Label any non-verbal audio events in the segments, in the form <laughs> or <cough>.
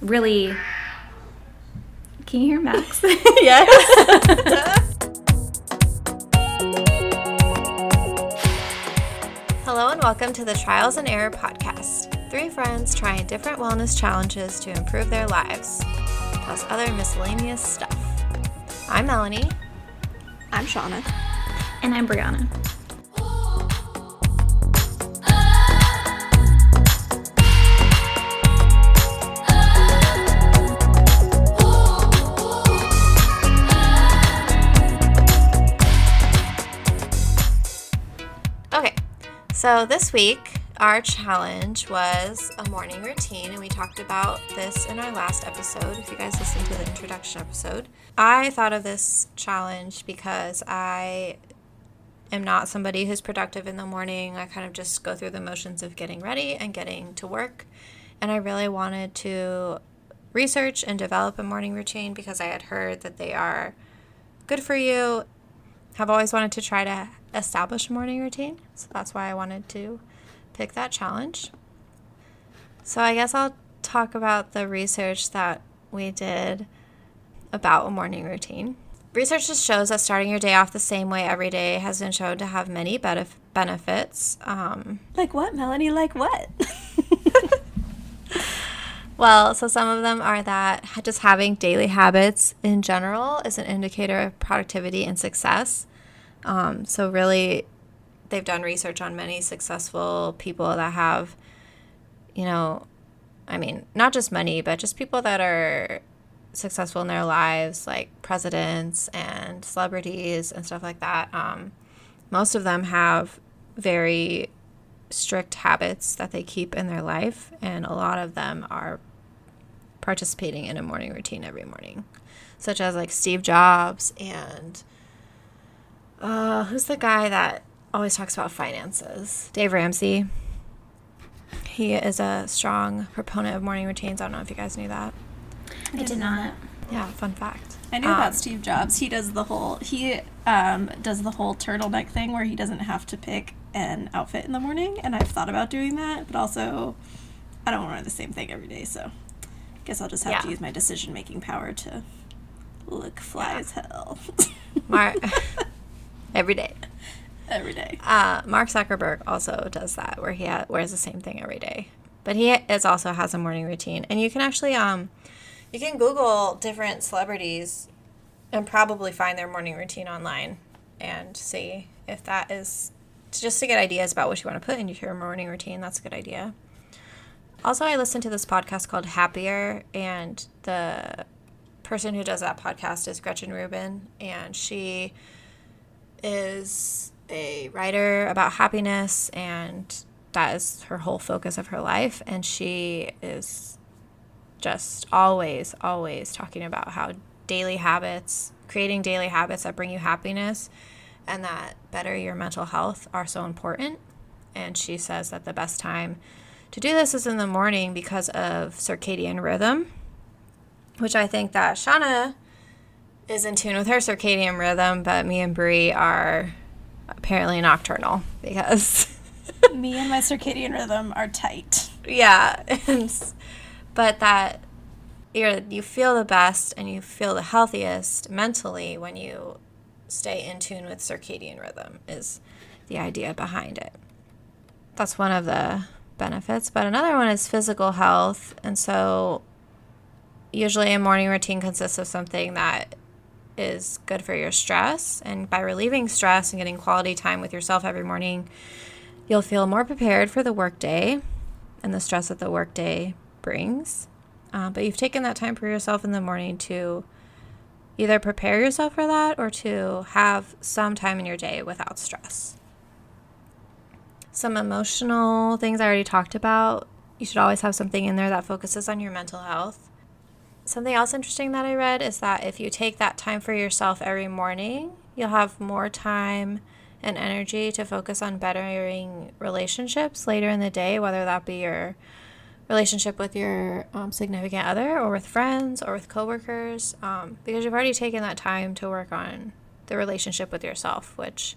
really. Can you hear Max? <laughs> <laughs> yes. Hello and welcome to the Trials and Error podcast. Three friends trying different wellness challenges to improve their lives, plus other miscellaneous stuff. I'm Melanie. I'm Shauna. and I'm Brianna. So this week our challenge was a morning routine, and we talked about this in our last episode. If you guys listened to the introduction episode, I thought of this challenge because I am not somebody who's productive in the morning. I kind of just go through the motions of getting ready and getting to work, and I really wanted to research and develop a morning routine because I had heard that they are good for you have always wanted to try to establish a morning routine. So that's why I wanted to pick that challenge. So I guess I'll talk about the research that we did about a morning routine. Research just shows that starting your day off the same way every day has been shown to have many benef- benefits. Um, Like what, Melanie? Like what? <laughs> Well, so some of them are that just having daily habits in general is an indicator of productivity and success. Um, so, really, they've done research on many successful people that have, you know, I mean, not just money, but just people that are successful in their lives, like presidents and celebrities and stuff like that. Um, most of them have very strict habits that they keep in their life, and a lot of them are participating in a morning routine every morning, such as like Steve Jobs and uh, who's the guy that always talks about finances? Dave Ramsey. He is a strong proponent of morning routines. I don't know if you guys knew that. I did not. Yeah, fun fact. I knew Um, about Steve Jobs. He does the whole he um, does the whole turtleneck thing where he doesn't have to pick an outfit in the morning, and I've thought about doing that, but also I don't want to wear the same thing every day, so I guess I'll just have to use my decision making power to look fly as hell Mar- <laughs> <laughs> every day. every day. Uh, Mark Zuckerberg also does that, where he ha- wears the same thing every day. But he is also has a morning routine, and you can actually um, you can Google different celebrities, and probably find their morning routine online, and see if that is just to get ideas about what you want to put into your morning routine. That's a good idea. Also, I listened to this podcast called Happier, and the person who does that podcast is Gretchen Rubin, and she is a writer about happiness and that is her whole focus of her life. And she is just always always talking about how daily habits creating daily habits that bring you happiness and that better your mental health are so important. And she says that the best time to do this is in the morning because of circadian rhythm which i think that shauna is in tune with her circadian rhythm, but me and Brie are apparently nocturnal because, <laughs> Me and my circadian rhythm are tight. yeah, <laughs> but that you're, you feel the best and you feel the healthiest mentally when you stay in tune with circadian rhythm, is the idea behind it. That's one of the benefits, but another one is physical health. And so, usually, a morning routine consists of something that is good for your stress. And by relieving stress and getting quality time with yourself every morning, you'll feel more prepared for the workday and the stress that the workday brings. Uh, but you've taken that time for yourself in the morning to either prepare yourself for that or to have some time in your day without stress. Some emotional things I already talked about. You should always have something in there that focuses on your mental health. Something else interesting that I read is that if you take that time for yourself every morning, you'll have more time and energy to focus on bettering relationships later in the day, whether that be your relationship with your um, significant other or with friends or with coworkers, um, because you've already taken that time to work on the relationship with yourself, which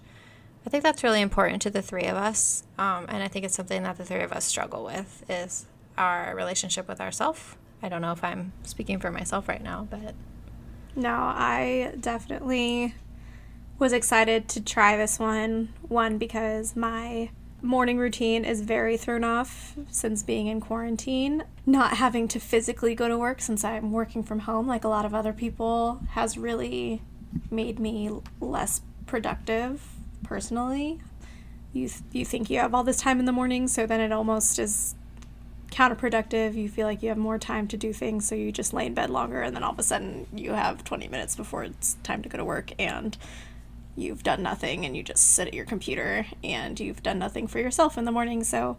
I think that's really important to the three of us. Um, and I think it's something that the three of us struggle with is our relationship with ourselves I don't know if I'm speaking for myself right now, but No, I definitely was excited to try this one. One, because my morning routine is very thrown off since being in quarantine. Not having to physically go to work since I'm working from home, like a lot of other people, has really made me less productive personally. You, th- you think you have all this time in the morning, so then it almost is counterproductive. You feel like you have more time to do things, so you just lay in bed longer, and then all of a sudden you have 20 minutes before it's time to go to work, and you've done nothing, and you just sit at your computer, and you've done nothing for yourself in the morning. So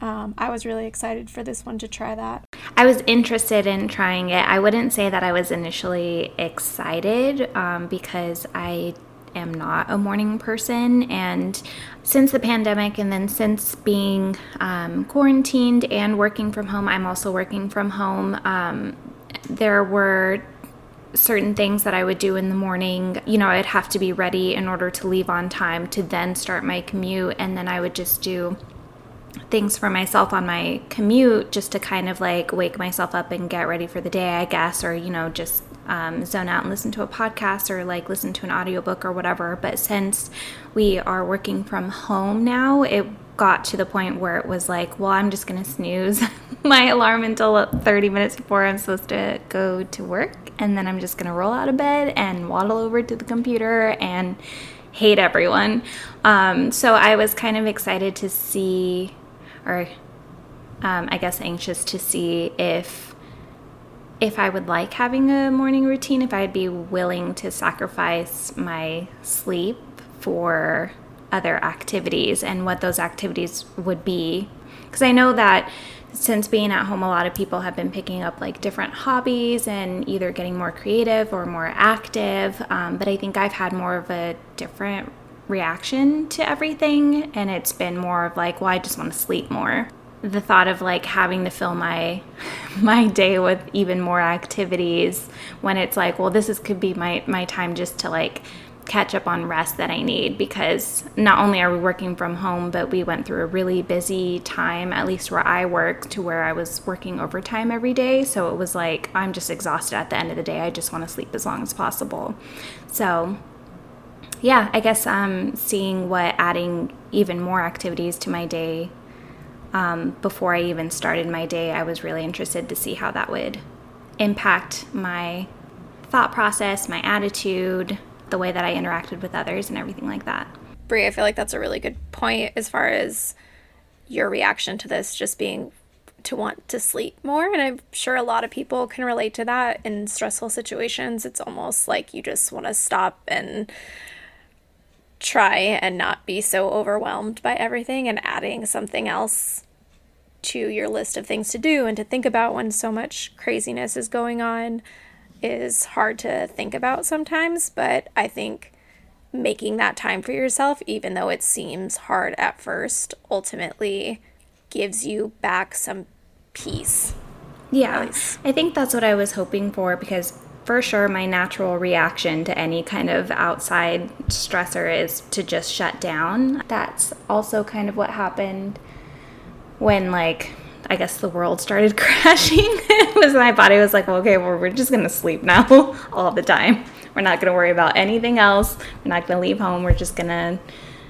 um, I was really excited for this one to try that. I was interested in trying it. I wouldn't say that I was initially excited um, because I am not a morning person. And since the pandemic, and then since being um, quarantined and working from home, I'm also working from home. Um, there were certain things that I would do in the morning. You know, I'd have to be ready in order to leave on time to then start my commute. And then I would just do things for myself on my commute just to kind of like wake myself up and get ready for the day, I guess, or, you know, just um, zone out and listen to a podcast or like listen to an audiobook or whatever. But since we are working from home now, it got to the point where it was like, well, I'm just going to snooze <laughs> my alarm until 30 minutes before I'm supposed to go to work. And then I'm just going to roll out of bed and waddle over to the computer and hate everyone. Um, so I was kind of excited to see, or um, I guess anxious to see if if I would like having a morning routine, if I'd be willing to sacrifice my sleep for other activities and what those activities would be. Because I know that since being at home, a lot of people have been picking up like different hobbies and either getting more creative or more active. Um, but I think I've had more of a different reaction to everything, and it's been more of like, well, I just want to sleep more the thought of like having to fill my <laughs> my day with even more activities when it's like well this is could be my my time just to like catch up on rest that I need because not only are we working from home but we went through a really busy time at least where I work to where I was working overtime every day. So it was like I'm just exhausted at the end of the day. I just want to sleep as long as possible. So yeah I guess I'm um seeing what adding even more activities to my day um, before I even started my day, I was really interested to see how that would impact my thought process, my attitude, the way that I interacted with others, and everything like that. Brie, I feel like that's a really good point as far as your reaction to this just being to want to sleep more. And I'm sure a lot of people can relate to that in stressful situations. It's almost like you just want to stop and try and not be so overwhelmed by everything and adding something else to your list of things to do and to think about when so much craziness is going on is hard to think about sometimes, but I think making that time for yourself, even though it seems hard at first, ultimately gives you back some peace. Yeah, I think that's what I was hoping for because for sure my natural reaction to any kind of outside stressor is to just shut down. That's also kind of what happened when like I guess the world started <laughs> crashing. it was my body was like, well, okay, well, we're just gonna sleep now <laughs> all the time. We're not gonna worry about anything else. We're not gonna leave home. We're just gonna,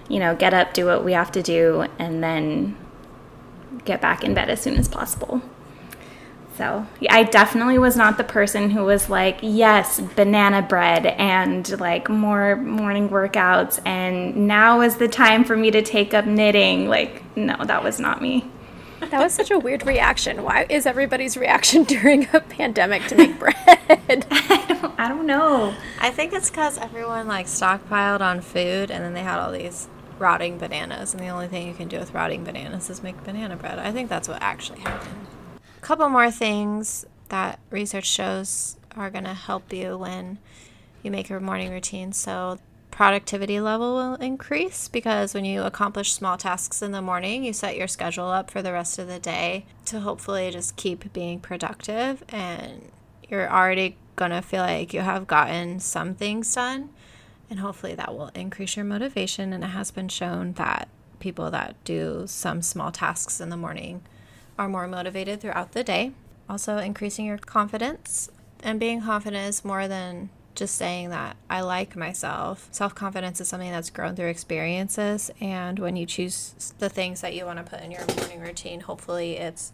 you know, get up, do what we have to do, and then get back in bed as soon as possible. So I definitely was not the person who was like, yes, banana bread and like more morning workouts, and now is the time for me to take up knitting. Like, no, that was not me. That was such a weird reaction. Why is everybody's reaction <laughs> during a pandemic to make bread? <laughs> I don't, I don't know. I think it's because everyone like stockpiled on food and then they had all these rotting bananas, and the only thing you can do with rotting bananas is make banana bread. I think that's what actually happened. Couple more things that research shows are going to help you when you make your morning routine. So, productivity level will increase because when you accomplish small tasks in the morning, you set your schedule up for the rest of the day to hopefully just keep being productive and you're already going to feel like you have gotten some things done and hopefully that will increase your motivation and it has been shown that people that do some small tasks in the morning are more motivated throughout the day. Also, increasing your confidence. And being confident is more than just saying that I like myself. Self confidence is something that's grown through experiences. And when you choose the things that you want to put in your morning routine, hopefully it's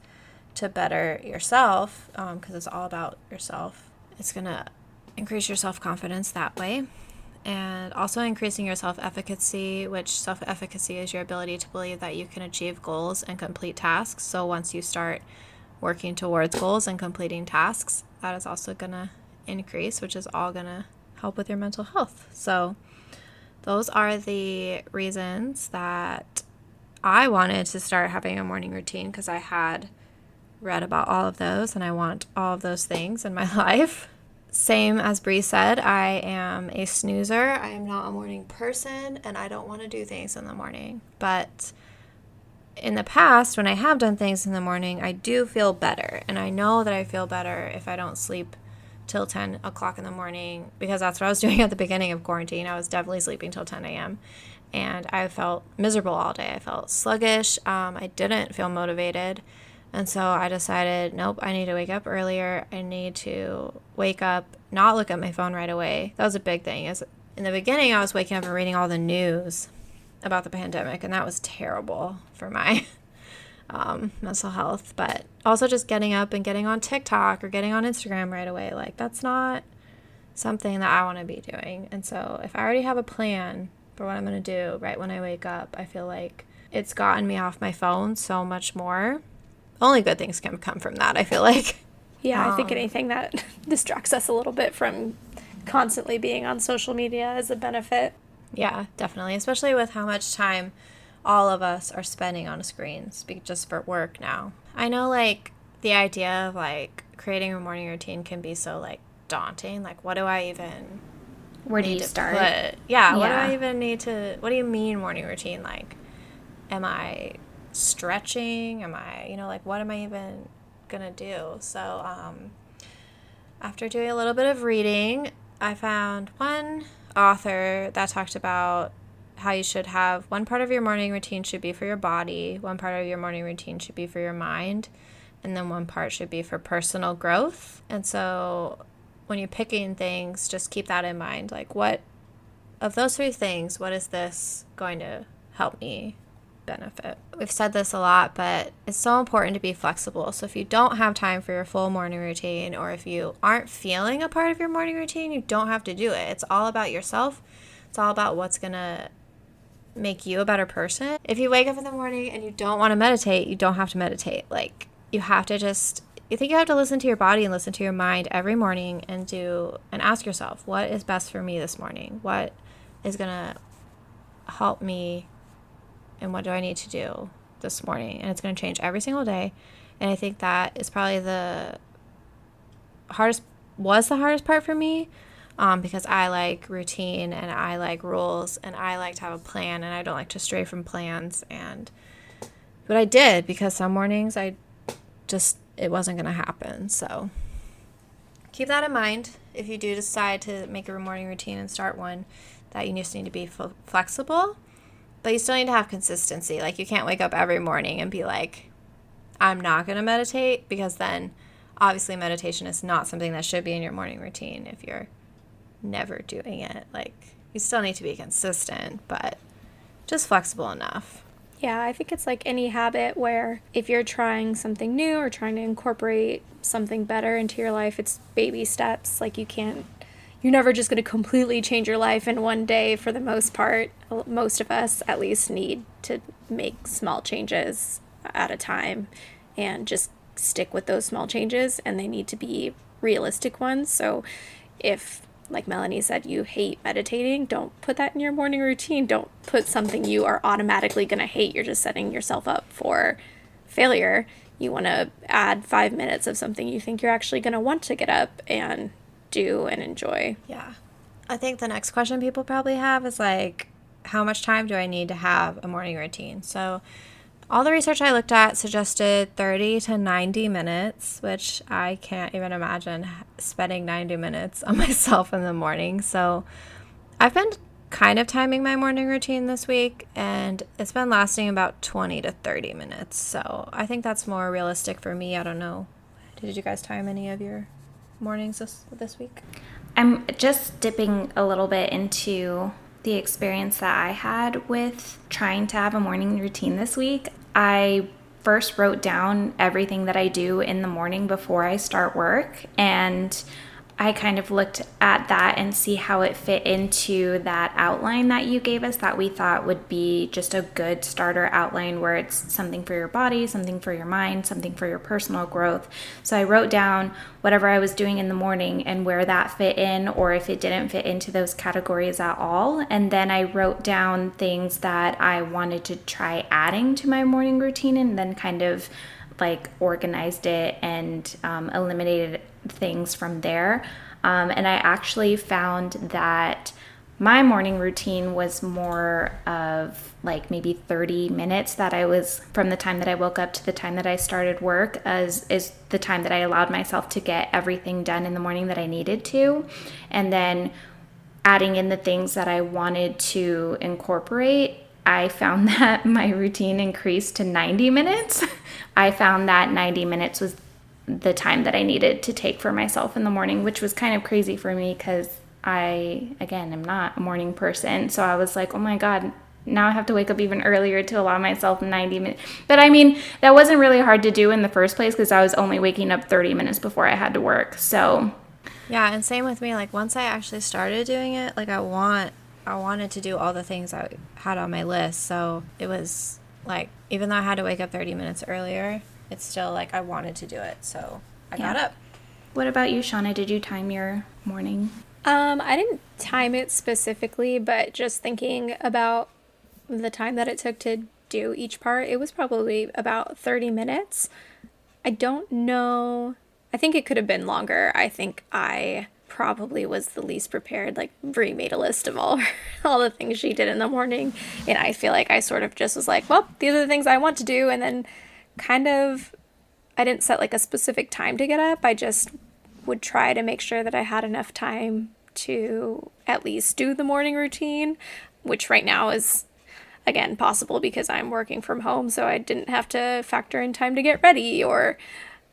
to better yourself because um, it's all about yourself. It's going to increase your self confidence that way. And also increasing your self efficacy, which self efficacy is your ability to believe that you can achieve goals and complete tasks. So once you start working towards goals and completing tasks, that is also going to increase, which is all going to help with your mental health. So, those are the reasons that I wanted to start having a morning routine because I had read about all of those and I want all of those things in my <laughs> life. Same as Bree said, I am a snoozer. I am not a morning person and I don't want to do things in the morning. But in the past, when I have done things in the morning, I do feel better. And I know that I feel better if I don't sleep till 10 o'clock in the morning because that's what I was <laughs> doing at the beginning of quarantine. I was definitely sleeping till 10 a.m. And I felt miserable all day. I felt sluggish. Um, I didn't feel motivated. And so I decided, nope, I need to wake up earlier. I need to wake up, not look at my phone right away. That was a big thing. Is in the beginning, I was waking up and reading all the news about the pandemic, and that was terrible for my <laughs> um, mental health, but also just getting up and getting on TikTok or getting on Instagram right away. Like, that's not something that I want to be doing. And so, if I already have a plan for what I'm going to do right when I wake up, I feel like it's gotten me off my phone so much more. Only good things can come from that, I feel like. Yeah, um, I think um, anything that <laughs> distracts us a little bit from constantly being on social media is a benefit. Yeah, definitely. Especially with how much time all of us are spending on screens just for work now. I know like the idea of like creating a morning routine can be so like daunting. Like what do I even where do you start? Put? Yeah, yeah, what do I even need to what do you mean morning routine? Like am I stretching? Am I, you know, like what am I even to do? So um after doing a little bit of reading, I found one author that talked about how you should have one part of your morning routine should be for your body, one part of your morning routine should be for your mind, and then one part should be for personal growth. And so when you're picking things, just keep that in mind. Like, what of those three things, what is this going to help me benefit? We've said this a lot, but it's so important to be flexible. So if you don't have time for your full morning routine, or if you aren't feeling a part of your morning routine, you don't have to do it. It's all about yourself. It's all about what's going to make you a better person. If you wake up in the morning and you don't want to meditate, you don't have to meditate. Like, you have to just, you think you have to listen to your body and listen to your mind every morning and do, and ask yourself, what is best for me this morning? What is going to help me? And what do I need to do this morning? And it's going to change every single day. And I think that is probably the hardest, was the hardest part for me um, because I like routine and I like rules and I like to have a plan and I don't like to stray from plans. And but I did because some mornings I just it wasn't going to happen. So keep that in mind if you do decide to make a morning routine and start one that you just need to be flexible but you still need to have consistency like you can't wake up every morning and be like i'm not going to meditate because then obviously meditation is not something that should be in your morning routine if you're never doing it. Like, you still need to be consistent, but just flexible enough. Yeah, I think it's like any habit where if you're trying something new or trying to incorporate something better into your life, it's baby steps. Like, you can't, you're never just going to completely change your life in one day for the most part. Most of us, at least, need to make small changes at a time and just stick with those small changes, and they need to be realistic ones. So, if like Melanie said, you hate meditating, don't put that in your morning routine. Don't put something you are automatically going to hate. You're just setting yourself up for failure. You want to add five minutes of something you think you're actually going to want to get up and do and enjoy. Yeah. I think the next question people probably have is like, how much time do I need to have a morning routine? So, all the research I looked at suggested 30 to 90 minutes, which I can't even imagine spending 90 minutes on <laughs> myself in the morning. So I've been kind of timing my morning routine this week, and it's been lasting about 20 to 30 minutes. So I think that's more realistic for me. I don't know. Did you guys time any of your mornings this this week? I'm just dipping a little bit into the experience that I had with trying to have a morning routine this week. I first wrote down everything that I do in the morning before I start work and I kind of looked at that and see how it fit into that outline that you gave us that we thought would be just a good starter outline where it's something for your body, something for your mind, something for your personal growth. So I wrote down whatever I was doing in the morning and where that fit in or if it didn't fit into those categories at all. And then I wrote down things that I wanted to try adding to my morning routine and then kind of like organized it and um, eliminated things from there. Um, and I actually found that my morning routine was more of like maybe 30 minutes that I was from the time that I woke up to the time that I started work as is the time that I allowed myself to get everything done in the morning that I needed to and then adding in the things that I wanted to incorporate I found <laughs> that my routine increased to 90 minutes. I found that 90 minutes was the time that I needed to take for myself in the morning, which was kind of crazy for me because I, again, am not a morning person. So I was like, oh my God, now I have to wake up even earlier to allow myself 90 minutes. But I mean, that wasn't really hard to do in the first place because I was only waking up 30 minutes before I had to work. So, yeah, and same with me. Like, once I actually started doing it, like, I want, I wanted to do all the things I had on my list. So it was like, even though I had to wake up 30 minutes earlier, it's still like I wanted to do it. So I yeah. got up. What about you, Shauna? Did you time your morning? Um, I didn't time it specifically, but just thinking about the time that it took to do each part, it was probably about 30 minutes. I don't know. I think it could have been longer. I think I probably was the least prepared. Like Brie made a list of all <laughs> all the things she did in the morning, and I feel like I sort of just was like, well, these are the things I want to do, and then kind of I didn't set like a specific time to get up. I just would try to make sure that I had enough time to at least do the morning routine, which right now is again possible because I'm working from home, so I didn't have to factor in time to get ready or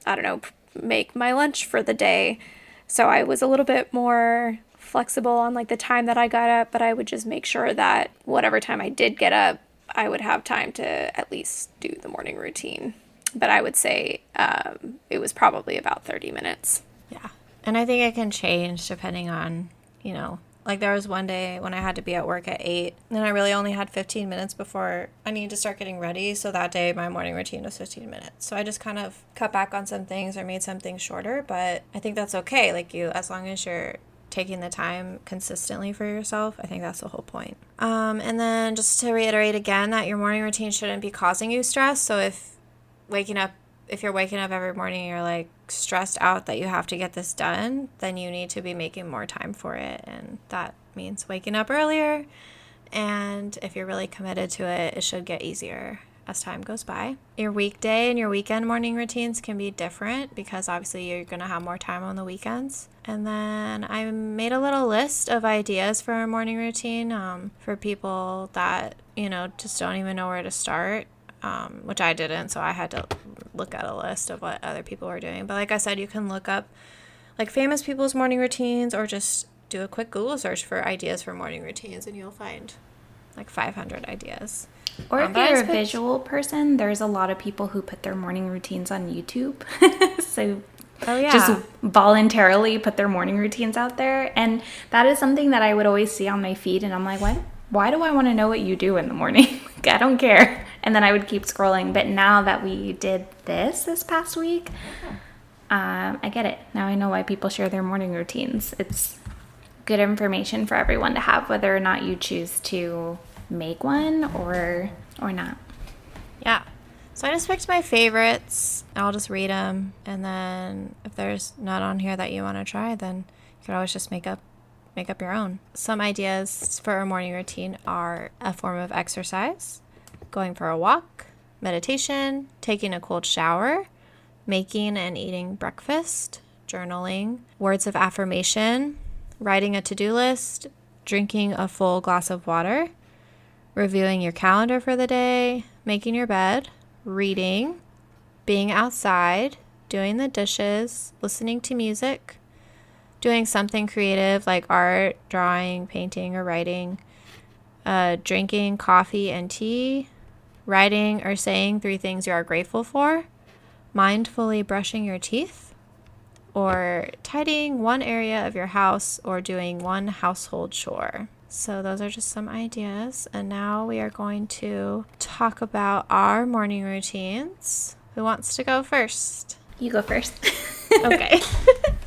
I don't know, make my lunch for the day. So I was a little bit more flexible on like the time that I got up, but I would just make sure that whatever time I did get up, I would have time to at least do the morning routine. But I would say um, it was probably about 30 minutes. Yeah. And I think it can change depending on, you know, like there was one day when I had to be at work at 8 and I really only had 15 minutes before I needed to start getting ready. So that day my morning routine was 15 minutes. So I just kind of cut back on some things or made some things shorter, but I think that's okay. Like you as long as you're taking the time consistently for yourself. I think that's the whole point. Um, and then just to reiterate again that your morning routine shouldn't be causing you stress. So if waking up, if you're waking up every morning, you're like stressed out that you have to get this done, then you need to be making more time for it. And that means waking up earlier. And if you're really committed to it, it should get easier as time goes by. Your weekday and your weekend morning routines can be different because obviously you're going to have more time on the weekends. And then I made a little list of ideas for a morning routine um, for people that, you know, just don't even know where to start. Um, which I didn't, so I had to look at a list of what other people were doing. But like I said, you can look up like famous people's morning routines or just do a quick Google search for ideas for morning routines and you'll find like 500 ideas. Or um, if you're a visual person, there's a lot of people who put their morning routines on YouTube. <laughs> so oh, yeah. just voluntarily put their morning routines out there. And that is something that I would always see on my feed. And I'm like, what? why do I want to know what you do in the morning? <laughs> I don't care. And then I would keep scrolling. But now that we did this this past week, um, I get it. Now I know why people share their morning routines. It's good information for everyone to have, whether or not you choose to make one or or not. Yeah. So I just picked my favorites. I'll just read them, and then if there's not on here that you want to try, then you can always just make up make up your own. Some ideas for a morning routine are a form of exercise, going for a walk, meditation, taking a cold shower, making and eating breakfast, journaling, words of affirmation, writing a to-do list, drinking a full glass of water, reviewing your calendar for the day, making your bed, reading, being outside, doing the dishes, listening to music, doing something creative like art, drawing, painting, or writing, uh, drinking coffee and tea, writing or saying three things you are grateful for, mindfully brushing your teeth, or tidying one area of your house or doing one household chore. So, those are just some ideas. And now we are going to talk about our morning routines. Who wants to go first? You go first. <laughs> Okay.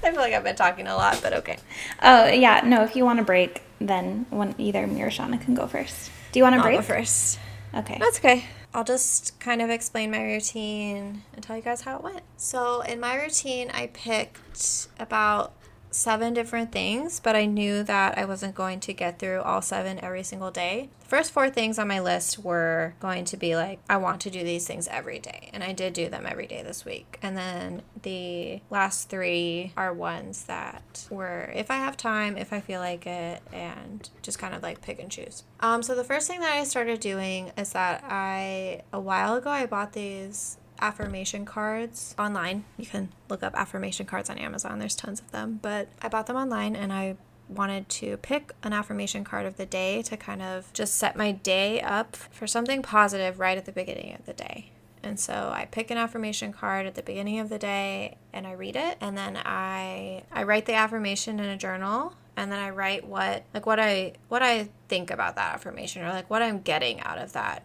I feel like I've been talking a lot, but okay. oh, yeah. No, if you want to break, then one, either me or Shauna can go first. Do you want to I'll break? go first. Okay. That's okay. I'll just kind of explain my routine and tell you guys how it went. So, in my routine, I picked about seven different things, but I knew that I wasn't going to get through all seven every single day. The first four things on my list were going to be like, I want to do these things every day. And I did do them every day this week. And then the last three are ones that were if I have time, if I feel like it, and just kind of like pick and choose. Um, so the first thing that I started doing is that I, a while ago, I bought these affirmation cards online. You can look up affirmation cards on Amazon. There's tons of them, but I bought them online and I wanted to pick an affirmation card of the day to kind of just set my day up for something positive right at the beginning of the day. And so I pick an affirmation card at the beginning of the day and I read it and then I I write the affirmation in a journal and then I write what like what I what I think about that affirmation or like what I'm getting out of that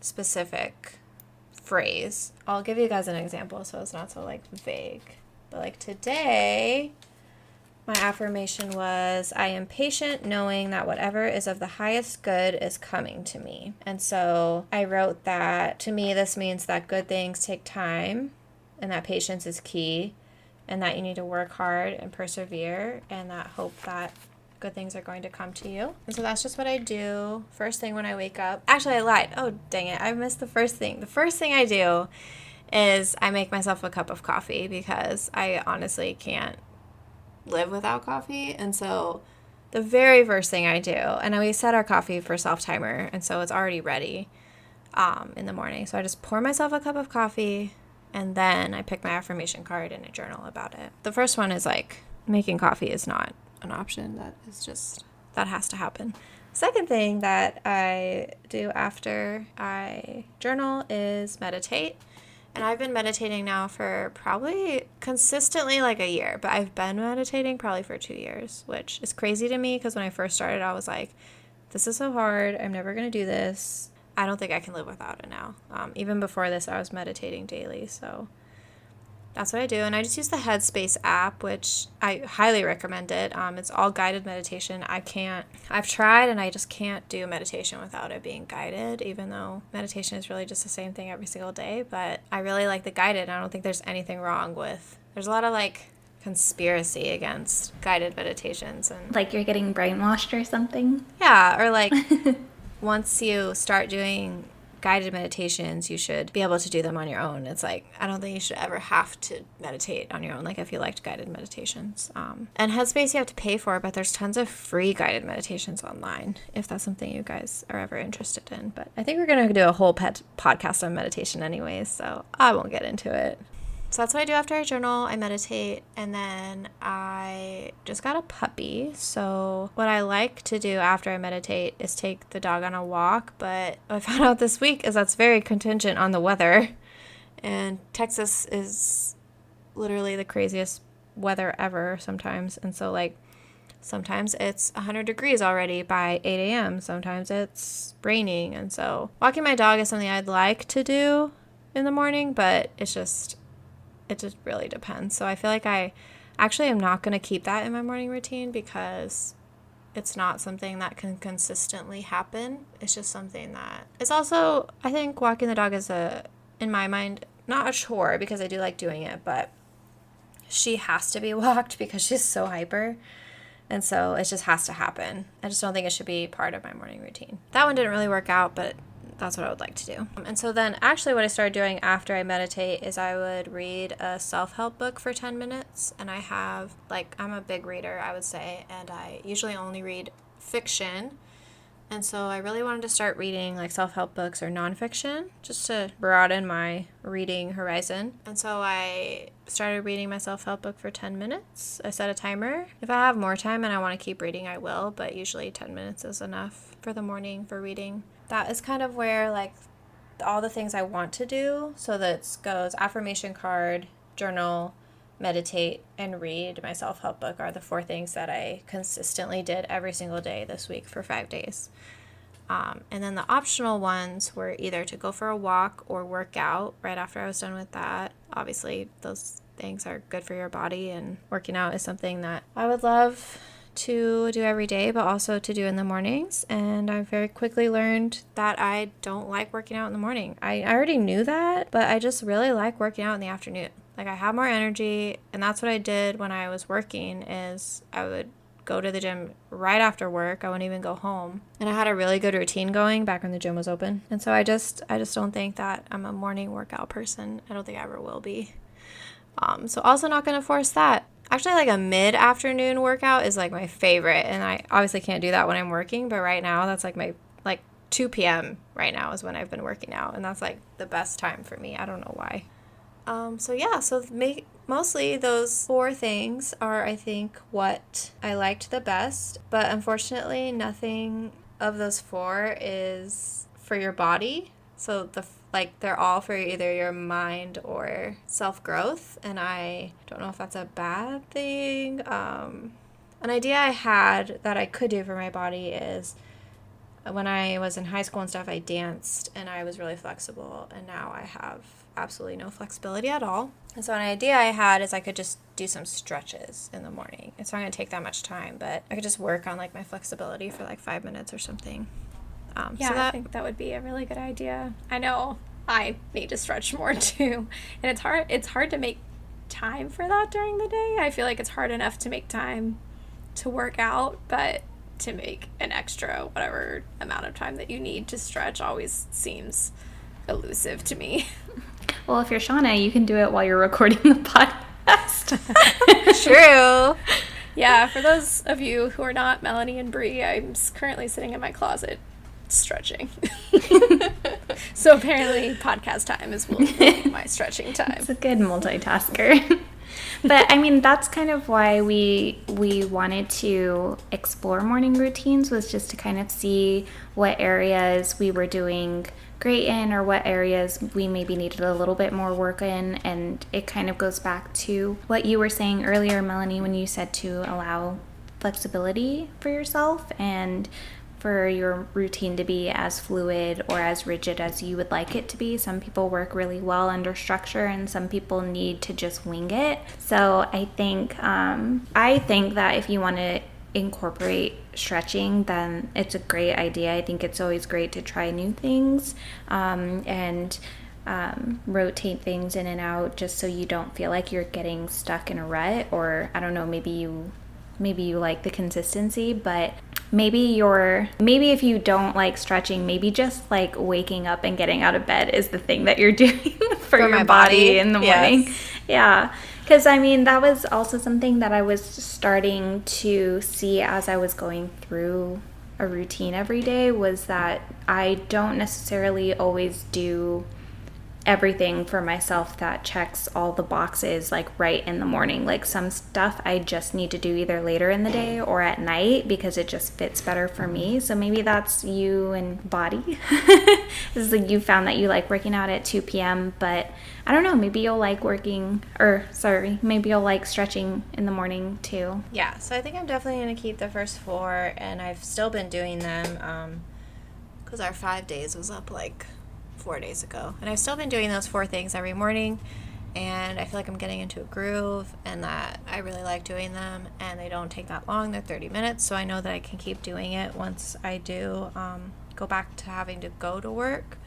specific phrase. I'll give you guys an example so it's not so like vague. But like today, my affirmation was I am patient knowing that whatever is of the highest good is coming to me. And so I wrote that to me, this means that good things take time and that patience is key and that you need to work hard and persevere and that hope that good things are going to come to you. And so that's just what I do first thing when I wake up. Actually, I lied. Oh, dang it. I missed the first thing. The first thing I do is I make myself a cup of coffee because I honestly can't live without coffee. And so the very first thing I do, and we set our coffee for self timer, and so it's already ready um, in the morning. So I just pour myself a cup of coffee and then I pick my affirmation card and a journal about it. The first one is like making coffee is not an option. That is just, that has to happen. Second thing that I do after I journal is meditate. And I've been meditating now for probably consistently like a year, but I've been meditating probably for two years, which is crazy to me because when I first started, I was like, this is so hard. I'm never going to do this. I don't think I can live without it now. Um, even before this, I was meditating daily. So that's what I do. And I just use the Headspace app, which I highly recommend it. Um, it's all guided meditation. I can't, I've tried and I just can't do meditation without it being guided, even though meditation is really just the same thing every single day. But I really like the guided. I don't think there's anything wrong with, there's a lot of like conspiracy against guided meditations and Like you're getting brainwashed or something. yeah, or like <laughs> once you start doing guided meditations, you should be able to do them on your own. It's like, I don't think you should ever have to meditate on your own, like if you liked guided meditations. Um, and Headspace, you have to pay for, but there's tons of free guided meditations online if that's something you guys are ever interested in. But I think we're going to do a whole pet podcast on meditation, anyways, so I won't get into it. So that's what I do after I journal. I meditate, and then I just got a puppy. So what I like to do after I meditate is take the dog on a walk. But <laughs> what I found out this week is that's very contingent on the weather, and Texas is literally the craziest weather ever sometimes. And so like sometimes it's 100 degrees already by 8 a.m. Sometimes it's raining, and so walking my dog is something I'd like to do in the morning, but it's just it just really depends. So I feel like I actually am not going to keep that in my morning routine because it's not something that can consistently happen. It's just something that it's also I think walking the dog is a in my mind not a chore because I do like doing it, but she has to be <laughs> walked because she's so hyper. And so it just has to happen. I just don't think it should be part of my morning routine. That one didn't really work out, but that's what I would like to do. Um, and so then, actually, what I started doing after I meditate is I would read a self help book for 10 minutes. And I have, like, I'm a big reader, I would say, and I usually only read fiction. And so I really wanted to start reading like self help books or nonfiction just to broaden my reading horizon. And so I started reading my self help book for 10 minutes. I set a timer. If I have more time and I want to keep reading, I will, but usually 10 minutes is enough for the morning for reading. That is kind of where like all the things I want to do. So that goes affirmation card, journal, meditate, and read my self help book are the four things that I consistently did every single day this week for five days. Um, and then the optional ones were either to go for a walk or work out right after I was done with that. Obviously, those things are good for your body, and working out is something that I would love to do every day, but also to do in the mornings. And I very quickly learned that I don't like working out in the morning. I, I already knew that, but I just really like working out in the afternoon. Like I have more energy, and that's what I did when I was working. Is I would go to the gym right after work. I wouldn't even go home. And I had a really good routine going back when the gym was open. And so I just I just don't think that I'm a morning workout person. I don't think I ever will be. Um, so also not gonna force that. Actually, like a mid afternoon workout is like my favorite, and I obviously can't do that when I'm working. But right now, that's like my like 2 p.m. right now is when I've been working out, and that's like the best time for me. I don't know why. Um, so yeah, so make mostly those four things are I think what I liked the best, but unfortunately nothing of those four is for your body. So the like they're all for either your mind or self-growth and I don't know if that's a bad thing. Um, an idea I had that I could do for my body is when I was in high school and stuff, I danced and I was really flexible, and now I have absolutely no flexibility at all. And so, an idea I had is I could just do some stretches in the morning. It's not going to take that much time, but I could just work on like my flexibility for like five minutes or something. Um, yeah, so that, I think that would be a really good idea. I know I need to stretch more <laughs> too, and it's hard. It's hard to make time for that during the day. I feel like it's hard enough to make time to work out, but to make an extra whatever amount of time that you need to stretch always seems elusive to me. <laughs> Well, if you're Shauna, you can do it while you're recording the podcast. <laughs> True. Yeah, for those of you who are not Melanie and Brie, I'm currently sitting in my closet stretching. <laughs> <laughs> so apparently, podcast time is <laughs> my stretching time. It's a good multitasker. but I mean, that's kind of why we we wanted to explore morning routines was just to kind of see what areas we were doing great in or what areas we maybe needed a little bit more work in. And it kind of goes back to what you were saying earlier, Melanie, when you said to allow flexibility for yourself and for your routine to be as fluid or as rigid as you would like it to be. Some people work really well under structure, and some people need to just wing it. So I think um, I think that if you want to incorporate stretching, then it's a great idea. I think it's always great to try new things um, and um, rotate things in and out just so you don't feel like you're getting stuck in a rut or I don't know, maybe you maybe you like the consistency, but maybe you're maybe if you don't like stretching, maybe just like waking up and getting out of bed is the thing that you're <laughs> doing for, for your body, body in the morning. Yes. Yeah. Because I mean, that was also something that I was starting to see as I was going through a routine every day was that I don't necessarily always do everything for myself that checks all the boxes like right in the morning. Like some stuff I just need to do either later in the day or at night because it just fits better for me. So maybe that's you and body. <laughs> this is like you found that you like working out at 2 p.m., but I don't know, maybe you'll like working or sorry, maybe you'll like stretching in the morning too. Yeah, so I think I'm definitely going to keep the first four and I've still been doing them um cuz our 5 days was up like 4 days ago. And I've still been doing those four things every morning and I feel like I'm getting into a groove and that I really like doing them and they don't take that long. They're 30 minutes, so I know that I can keep doing it once I do um, go back to having to go to work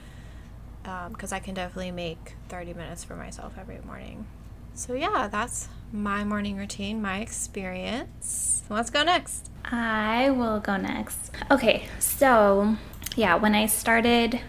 because um, I can definitely make 30 minutes for myself every morning. So, yeah, that's my morning routine, my experience. Let's go next. I will go next. Okay, so yeah, when I started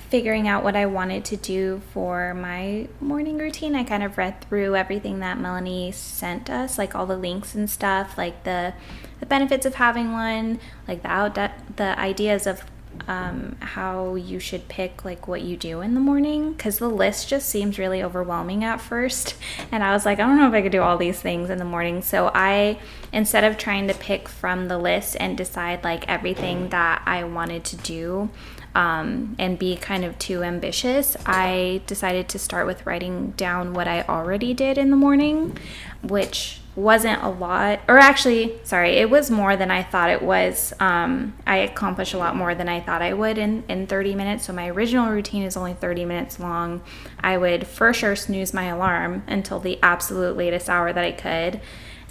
figuring out what I wanted to do for my morning routine, I kind of read through everything that Melanie sent us, like all the links and stuff, like the the benefits of having one, like the out the ideas of um, how you should pick like what you do in the morning because the list just seems really overwhelming at first. <laughs> And i was like i don't know if i could do all these things in the morning. So i instead of trying to pick from the list and decide like everything that i wanted to do um, and be kind of too ambitious i decided to start with writing down what i already did in the morning which wasn't a lot, or actually, sorry, it was more than I thought it was. Um, I accomplished a lot more than I thought I would in, in 30 minutes. So my original routine is only 30 minutes long. I would for sure snooze my alarm until the absolute latest hour that I could.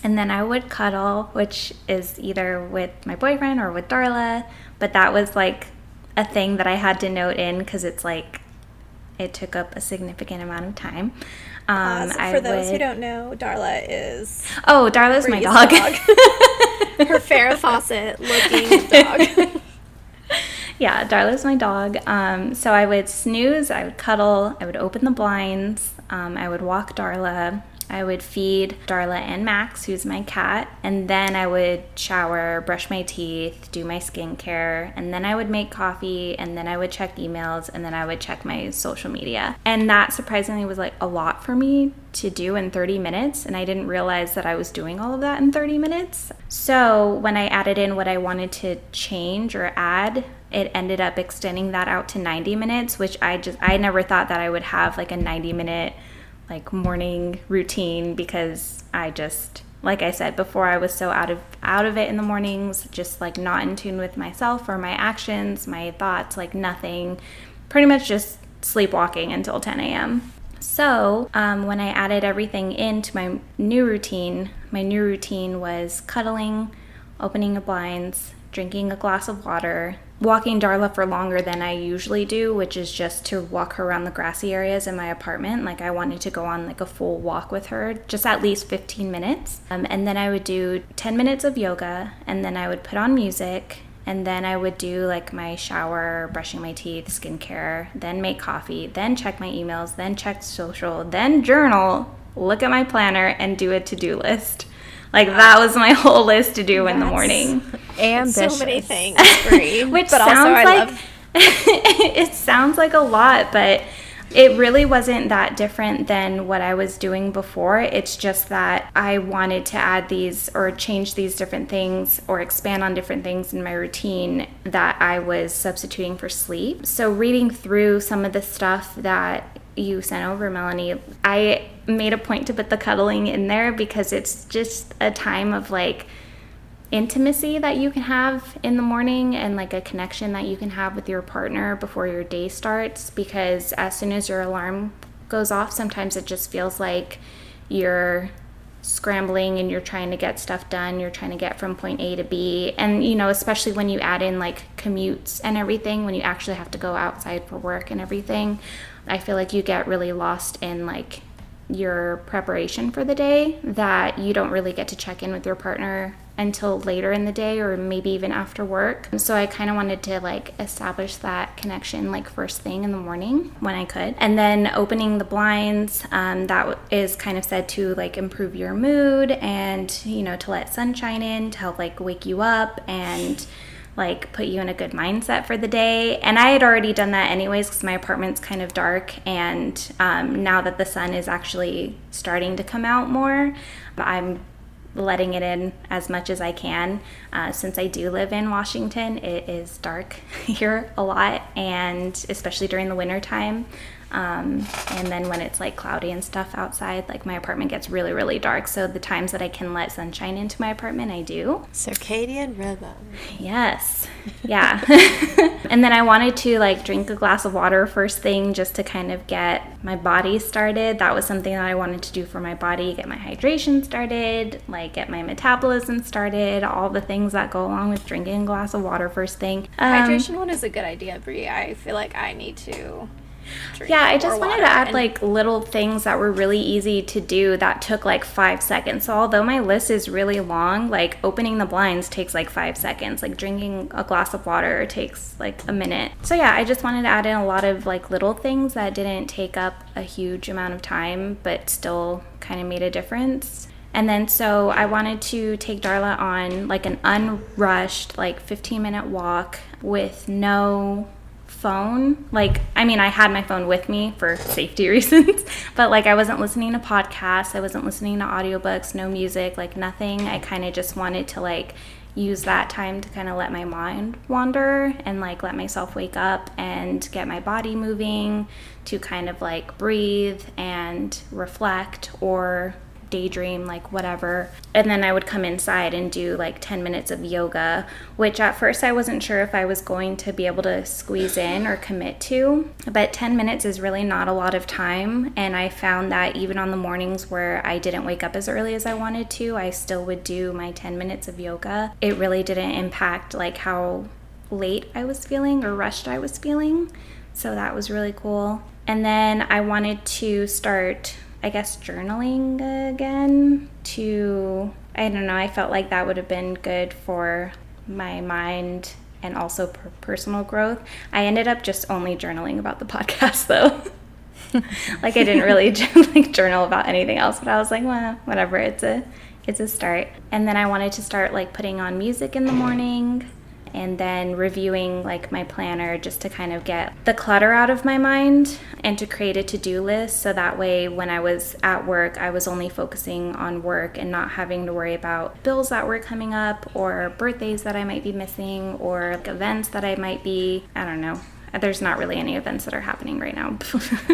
And then I would cuddle, which is either with my boyfriend or with Darla. But that was like a thing that I had to note in because it's like it took up a significant amount of time. Um, uh, for those would... who don't know, Darla is oh, Darla's my dog. dog. <laughs> Her Farrah Fawcett looking dog. <laughs> yeah, Darla's my dog. Um, so I would snooze, I would cuddle, I would open the blinds, um, I would walk Darla, I would feed Darla and Max, who's my cat, and then I would shower, brush my teeth, do my skincare, and then I would make coffee, and then I would check emails, and then I would check my social media. And that surprisingly was like a lot for me to do in 30 minutes, and I didn't realize that I was doing all of that in 30 minutes. So when I added in what I wanted to change or add, it ended up extending that out to 90 minutes, which I just, I never thought that I would have like a 90 minute like morning routine because I just like I said before I was so out of out of it in the mornings, just like not in tune with myself or my actions, my thoughts, like nothing. Pretty much just sleepwalking until 10 a.m. So, um, when I added everything into my new routine, my new routine was cuddling, opening the blinds, drinking a glass of water, walking Darla for longer than I usually do, which is just to walk her around the grassy areas in my apartment. Like I wanted to go on like a full walk with her, just at least 15 minutes. Um, and then I would do 10 minutes of yoga, and then I would put on music. And then I would do like my shower, brushing my teeth, skincare, then make coffee, then check my emails, then check social, then journal, look at my planner, and do a to do list. Like that was my <laughs> whole list to do That's in the morning. Ambitious. So many things, <laughs> Free, Which but sounds like love- <laughs> it sounds like a lot, but it really wasn't that different than what I was doing before. It's just that I wanted to add these or change these different things or expand on different things in my routine that I was substituting for sleep. So, reading through some of the stuff that you sent over, Melanie, I made a point to put the cuddling in there because it's just a time of like intimacy that you can have in the morning and like a connection that you can have with your partner before your day starts because as soon as your alarm goes off sometimes it just feels like you're scrambling and you're trying to get stuff done. You're trying to get from point A to B. And you know especially when you add in like commutes and everything when you actually have to go outside for work and everything I feel like you get really lost in like your preparation for the day that you don't really get to check in with your partner until later in the day or maybe even after work. So I kind of wanted to like establish that connection like first thing in the morning when I could. And then opening the blinds, um, that is kind of said to like improve your mood and, you know, to let sunshine in to help like wake you up and like put you in a good mindset for the day. And I had already done that anyways because my apartment's kind of dark. And um, now that the sun is actually starting to come out more, I'm letting it in as much as I can. Uh, since I do live in Washington, it is dark <laughs> here a lot, and especially during the winter time. Um, and then when it's like cloudy and stuff outside, like my apartment gets really, really dark. So the times that I can let sunshine into my apartment, I do. Circadian rhythm. Yes. <laughs> Yeah. <laughs> and then I wanted to like drink a glass of water first thing just to kind of get my body started. That was something that I wanted to do for my body, get my hydration started, like get my metabolism started, all the things that go along with drinking a glass of water first thing. Um, hydration one is a good idea, Brie. I feel like I need to Yeah, I just wanted to add and- like little things that were really easy to do that took like five seconds. So although my list is really long, like opening the blinds takes like five seconds. Like drinking a glass of water takes like a minute. So yeah, I just wanted to add in a lot of like little things that didn't take up a huge amount of time, but still kind of made a difference. And then so I wanted to take Darla on like an unrushed, like 15 minute walk with no phone. Like, I mean, I had my phone with me for safety <laughs> reasons, but like I wasn't listening to podcasts, I wasn't listening to audiobooks, no music, like nothing. I kind of just wanted to like use that time to kind of let my mind wander and like let myself wake up and get my body moving to kind of like breathe and reflect or daydream, like whatever. And then I would come inside and do like 10 minutes of yoga, which at first I wasn't sure if I was going to be able to squeeze in or commit to. But 10 minutes is really not a lot of time. And I found that even on the mornings where I didn't wake up as early as I wanted to, I still would do my 10 minutes of yoga. It really didn't impact like how late I was feeling or rushed I was feeling. So that was really cool. And then I wanted to start I guess journaling again to I don't know, I felt like that would have been good for my mind and also per- personal growth. I ended up just only journaling about the <laughs> podcast though. <laughs> like I didn't really <laughs> like journal about anything else, but I was like, well, whatever, it's a it's a start. And then I wanted to start like putting on music in the morning and then reviewing like my planner just to kind of get the clutter out of my mind and to create a to-do list. So that way when I was at work I was only focusing on work and not having to worry about bills that were coming up or birthdays that I might be missing or like, events that I might be I don't know. There's not really any events that are happening right now. <laughs>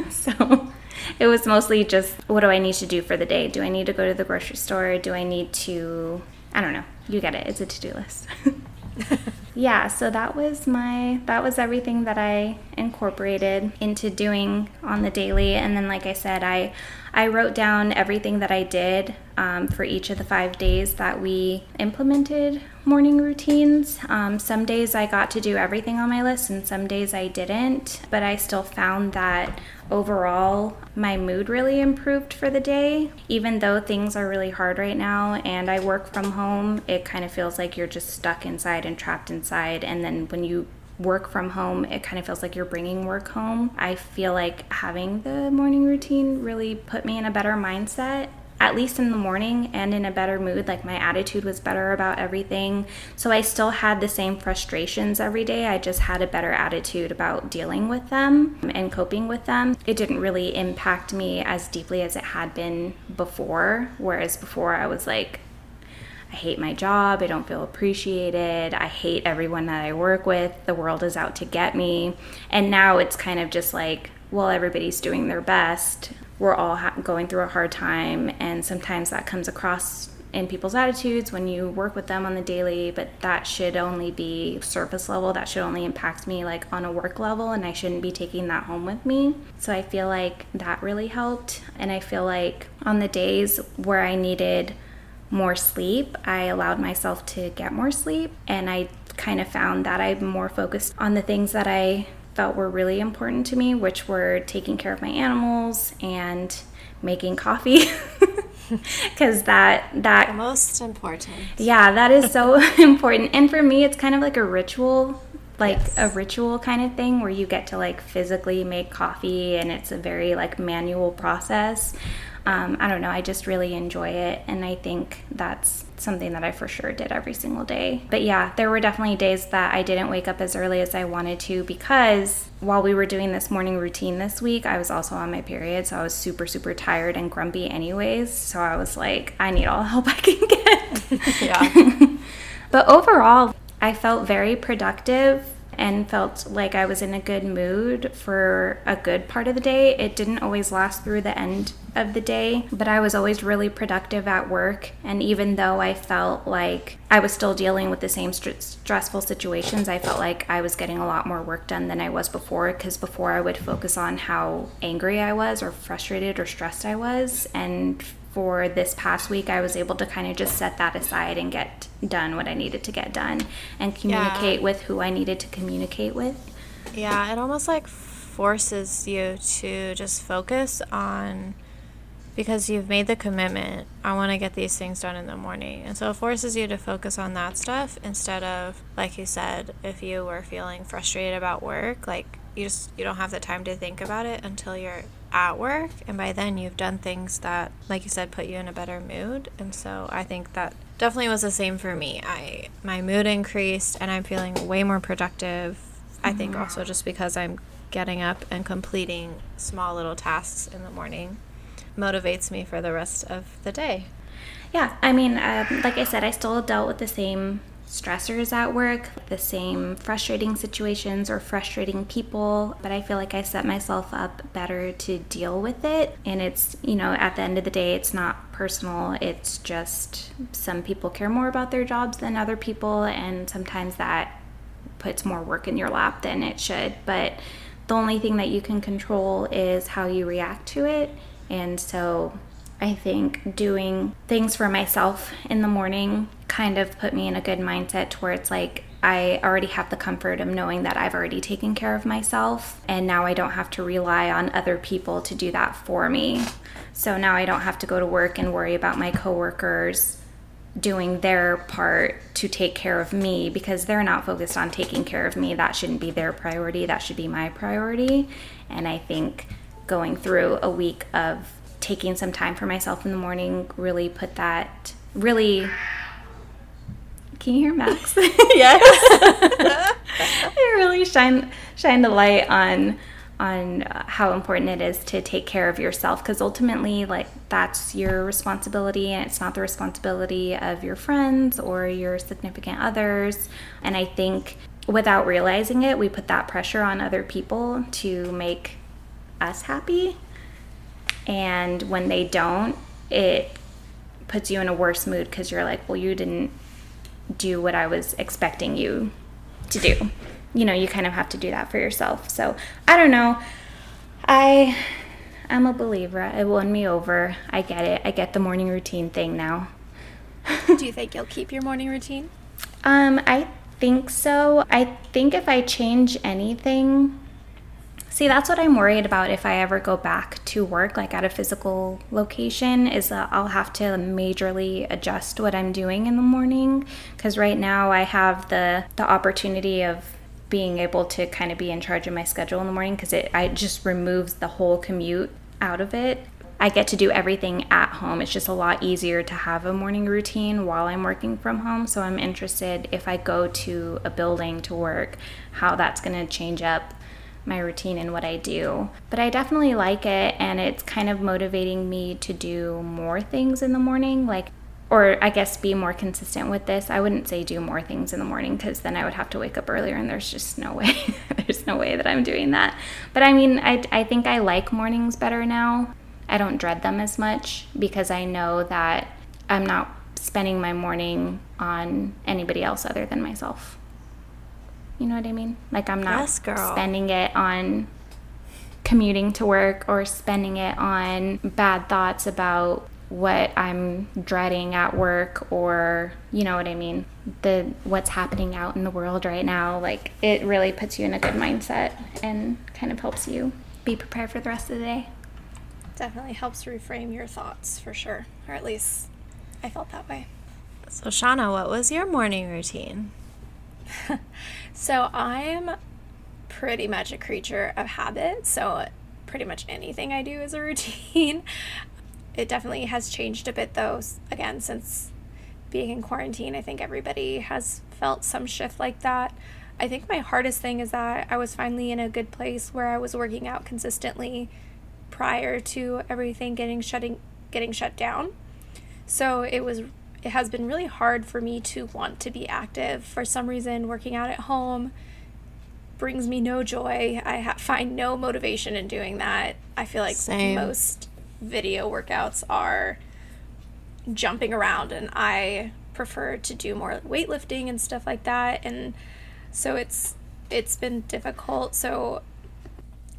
So it was mostly just what do I need to do for the day? Do I need to go to the grocery store? Do I need to I don't know. You get it. It's a to-do list <laughs> <laughs> yeah so that was my that was everything that i incorporated into doing on the daily. And then like i said i i wrote down everything that i did um, for each of the five days that we implemented morning routines. Um, some days i got to do everything on my list and some days i didn't but i still found that overall my mood really improved for the day. Even though things are really hard right now and i work from home it kind of feels like you're just stuck inside and trapped inside. And then when you work from home it kind of feels like you're bringing work home. I feel like having the morning routine really put me in a better mindset at least in the morning and in a better mood. Like my attitude was better about everything. So I still had the same frustrations every day. I just had a better attitude about dealing with them and coping with them. It didn't really impact me as deeply as it had been before. Whereas before I was like, I hate my job. I don't feel appreciated. I hate everyone that I work with. The world is out to get me. And now it's kind of just like, well, everybody's doing their best we're all ha- going through a hard time and sometimes that comes across in people's attitudes when you work with them on the daily but that should only be surface level that should only impact me like on a work level and i shouldn't be taking that home with me. So i feel like that really helped and i feel like on the days where i needed more sleep i allowed myself to get more sleep and i kind of found that i'm more focused on the things that i felt were really important to me, which were taking care of my animals and making coffee. <laughs> Because that that The most important. yeah, that is so <laughs> important. And for me, it's kind of like a ritual, like Yes. a ritual kind of thing where you get to like physically make coffee and it's a very like manual process. Um, I don't know, I just really enjoy it. And I think that's something that I for sure did every single day. But yeah, there were definitely days that I didn't wake up as early as I wanted to because while we were doing this morning routine this week, I was also on my period. So I was super, super tired and grumpy, anyways. So I was like, I need all the <laughs> help I can get. <laughs> Yeah. <laughs> But overall, I felt very productive and felt like I was in a good mood for a good part of the day. It didn't always last through the end of the day, but I was always really productive at work. And even though I felt like I was still dealing with the same st- stressful situations, I felt like I was getting a lot more work done than I was before. Because before I would focus on how angry I was, or frustrated, or stressed I was. And for this past week, I was able to kind of just set that aside and get done what I needed to get done and communicate with who I needed to communicate with. Yeah, it almost like forces you to just focus on because you've made the commitment i want to get these things done in the morning. And so it forces you to focus on that stuff instead of like you said if you were feeling frustrated about work like you just you don't have the time to think about it until you're at work. And by then you've done things that like you said put you in a better mood. And so i think that definitely was the same for me i my mood increased and i'm feeling way more productive mm-hmm. i think also just because i'm getting up and completing small little tasks in the morning motivates me for the rest of the day. Yeah, I mean, um, like I said, I still dealt with the same stressors at work, the same frustrating situations or frustrating people, but I feel like I set myself up better to deal with it. And it's, you know, at the end of the day, it's not personal. It's just some people care more about their jobs than other people, and sometimes that puts more work in your lap than it should. But the only thing that you can control is how you react to it. And so I think doing things for myself in the morning kind of put me in a good mindset to where it's like I already have the comfort of knowing that I've already taken care of myself and now I don't have to rely on other people to do that for me. So now I don't have to go to work and worry about my coworkers doing their part to take care of me because they're not focused on taking care of me. That shouldn't be their priority, that should be my priority. And I think going through a week of taking some time for myself in the morning really put that really can you hear Max? <laughs> yes. <laughs> it really shine shine the light on on uh, how important it is to take care of yourself because ultimately like that's your responsibility and it's not the responsibility of your friends or your significant others and i think without realizing it we put that pressure on other people to make us happy. And when they don't, it puts you in a worse mood because you're like, well, you didn't do what I was expecting you to do. You know, you kind of have to do that for yourself. So I don't know. I I'm a believer. It won me over. I get it. I get the morning routine thing now. <laughs> do you think you'll keep your morning routine? Um, I think so. I think if I change anything, See, that's what I'm worried about if I ever go back to work, like at a physical location, is that I'll have to majorly adjust what I'm doing in the morning. Because right now I have the the opportunity of being able to kind of be in charge of my schedule in the morning because it I just removes the whole commute out of it. I get to do everything at home. It's just a lot easier to have a morning routine while I'm working from home. So I'm interested if I go to a building to work, how that's going to change up my routine and what I do. But I definitely like it and it's kind of motivating me to do more things in the morning like or I guess be more consistent with this. I wouldn't say do more things in the morning cuz then I would have to wake up earlier and there's just no <laughs> way. there's no way that I'm doing that. But I mean, I I think I like mornings better now. I don't dread them as much because I know that I'm not spending my morning on anybody else other than myself. You know what I mean? Like I'm not yes, spending it on commuting to work or spending it on bad thoughts about what I'm dreading at work or you know what I mean? The what's happening out in the world right now. Like it really puts you in a good mindset and kind of helps you be prepared for the rest of the day. Definitely helps reframe your thoughts for sure. Or at least I felt that way. So Shauna what was your morning routine <laughs> so I'm pretty much a creature of habit. So pretty much anything I do is a <laughs> routine. It definitely has changed a bit though, again, since being in quarantine. I think everybody has felt some shift like that. I think my hardest thing is that I was finally in a good place where I was working out consistently prior to everything getting shutting getting shut down. So it was it has been really hard for me to want to be active. For some reason, working out at home brings me no joy. I ha- find no motivation in doing that. I feel like Same. most video workouts are jumping around, and I prefer to do more weightlifting and stuff like that. And so it's it's been difficult. So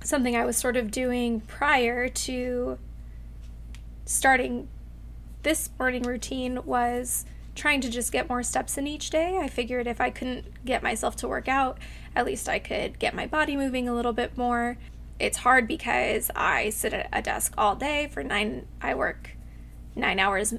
something I was sort of doing prior to starting this morning routine was trying to just get more steps in each day. I figured if I couldn't get myself to work out, at least I could get my body moving a little bit more. it's hard because I sit at a desk all day for nine, I work nine hours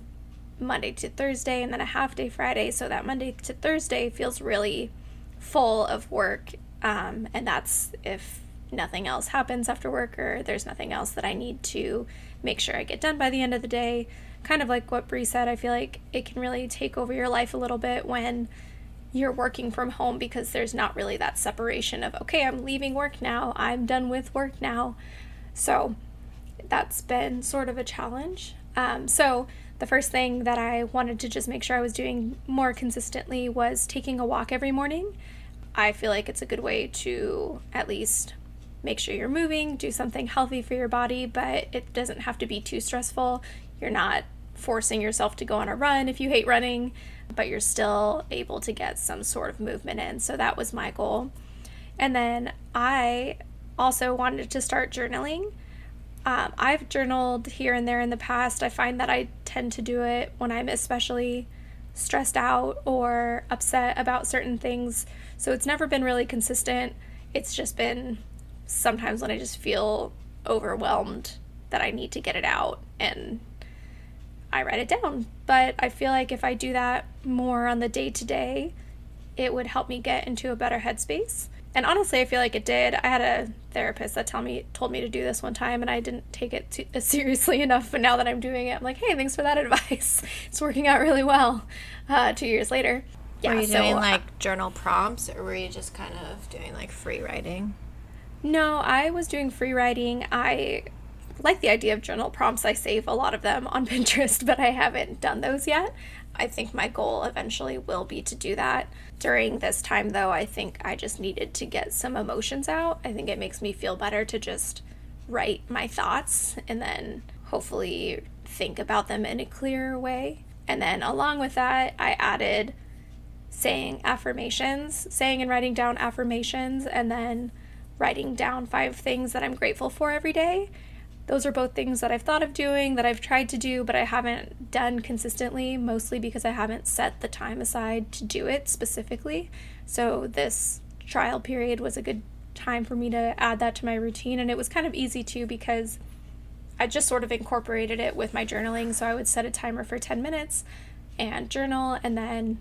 Monday to Thursday and then a half day Friday. So that Monday to Thursday feels really full of work. Um, and that's if nothing else happens after work or there's nothing else that I need to make sure I get done by the end of the day. Kind of like what Brie said, I feel like it can really take over your life a little bit when you're working from home because there's not really that separation of, okay, I'm leaving work now, I'm done with work now. So that's been sort of a challenge. Um, so the first thing that I wanted to just make sure I was doing more consistently was taking a walk every morning. I feel like it's a good way to at least make sure you're moving, do something healthy for your body, but it doesn't have to be too stressful. You're not forcing yourself to go on a run if you hate running, but you're still able to get some sort of movement in. So that was my goal. And then I also wanted to start journaling. Um, I've journaled here and there in the past. I find that I tend to do it when I'm especially stressed out or upset about certain things. So it's never been really consistent. It's just been sometimes when I just feel overwhelmed that I need to get it out and I write it down. But I feel like if I do that more on the day to day, it would help me get into a better headspace. And honestly, I feel like it did. I had a therapist that tell me told me to do this one time, and I didn't take it too, seriously <laughs> enough. But now that I'm doing it, I'm like, hey, thanks for that <laughs> advice. it's working out really well. Uh, two years later, yeah. Were you so, doing like journal prompts, or were you just kind of doing like free writing? No, I was doing free writing. I like the idea of journal prompts. I save a lot of them on <laughs> Pinterest, but I haven't done those yet. I think my goal eventually will be to do that. During this time, though, I think I just needed to get some emotions out. I think it makes me feel better to just write my thoughts and then hopefully think about them in a clearer way. And then, along with that, I added saying affirmations, saying and writing down affirmations, and then writing down five things that I'm grateful for every day. Those are both things that I've thought of doing, that I've tried to do, but I haven't done consistently, mostly because I haven't set the time aside to do it specifically. So, this trial period was a good time for me to add that to my routine, and it was kind of easy too because I just sort of incorporated it with my journaling. So, I would set a timer for 10 minutes and journal, and then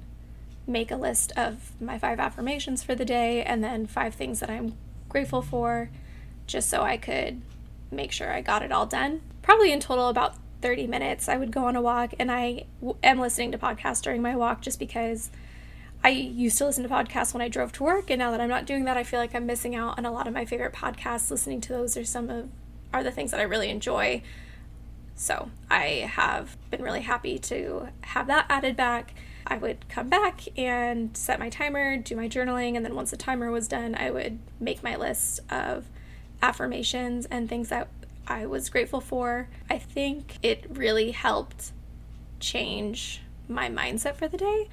make a list of my five affirmations for the day, and then five things that I'm grateful for, just so I could make sure I got it all done. Probably in total about 30 minutes. I would go on a walk, and I w- am listening to podcasts during my walk just because I used to listen to podcasts when I drove to work, and now that I'm not doing that, I feel like I'm missing out on a lot of my favorite podcasts. Listening to those are some of are the things that I really enjoy. So I have been really happy to have that added back I would come back and set my timer, do my journaling, and then once the timer was done, I would make my list of affirmations and things that I was grateful for. I think it really helped change my mindset for the day.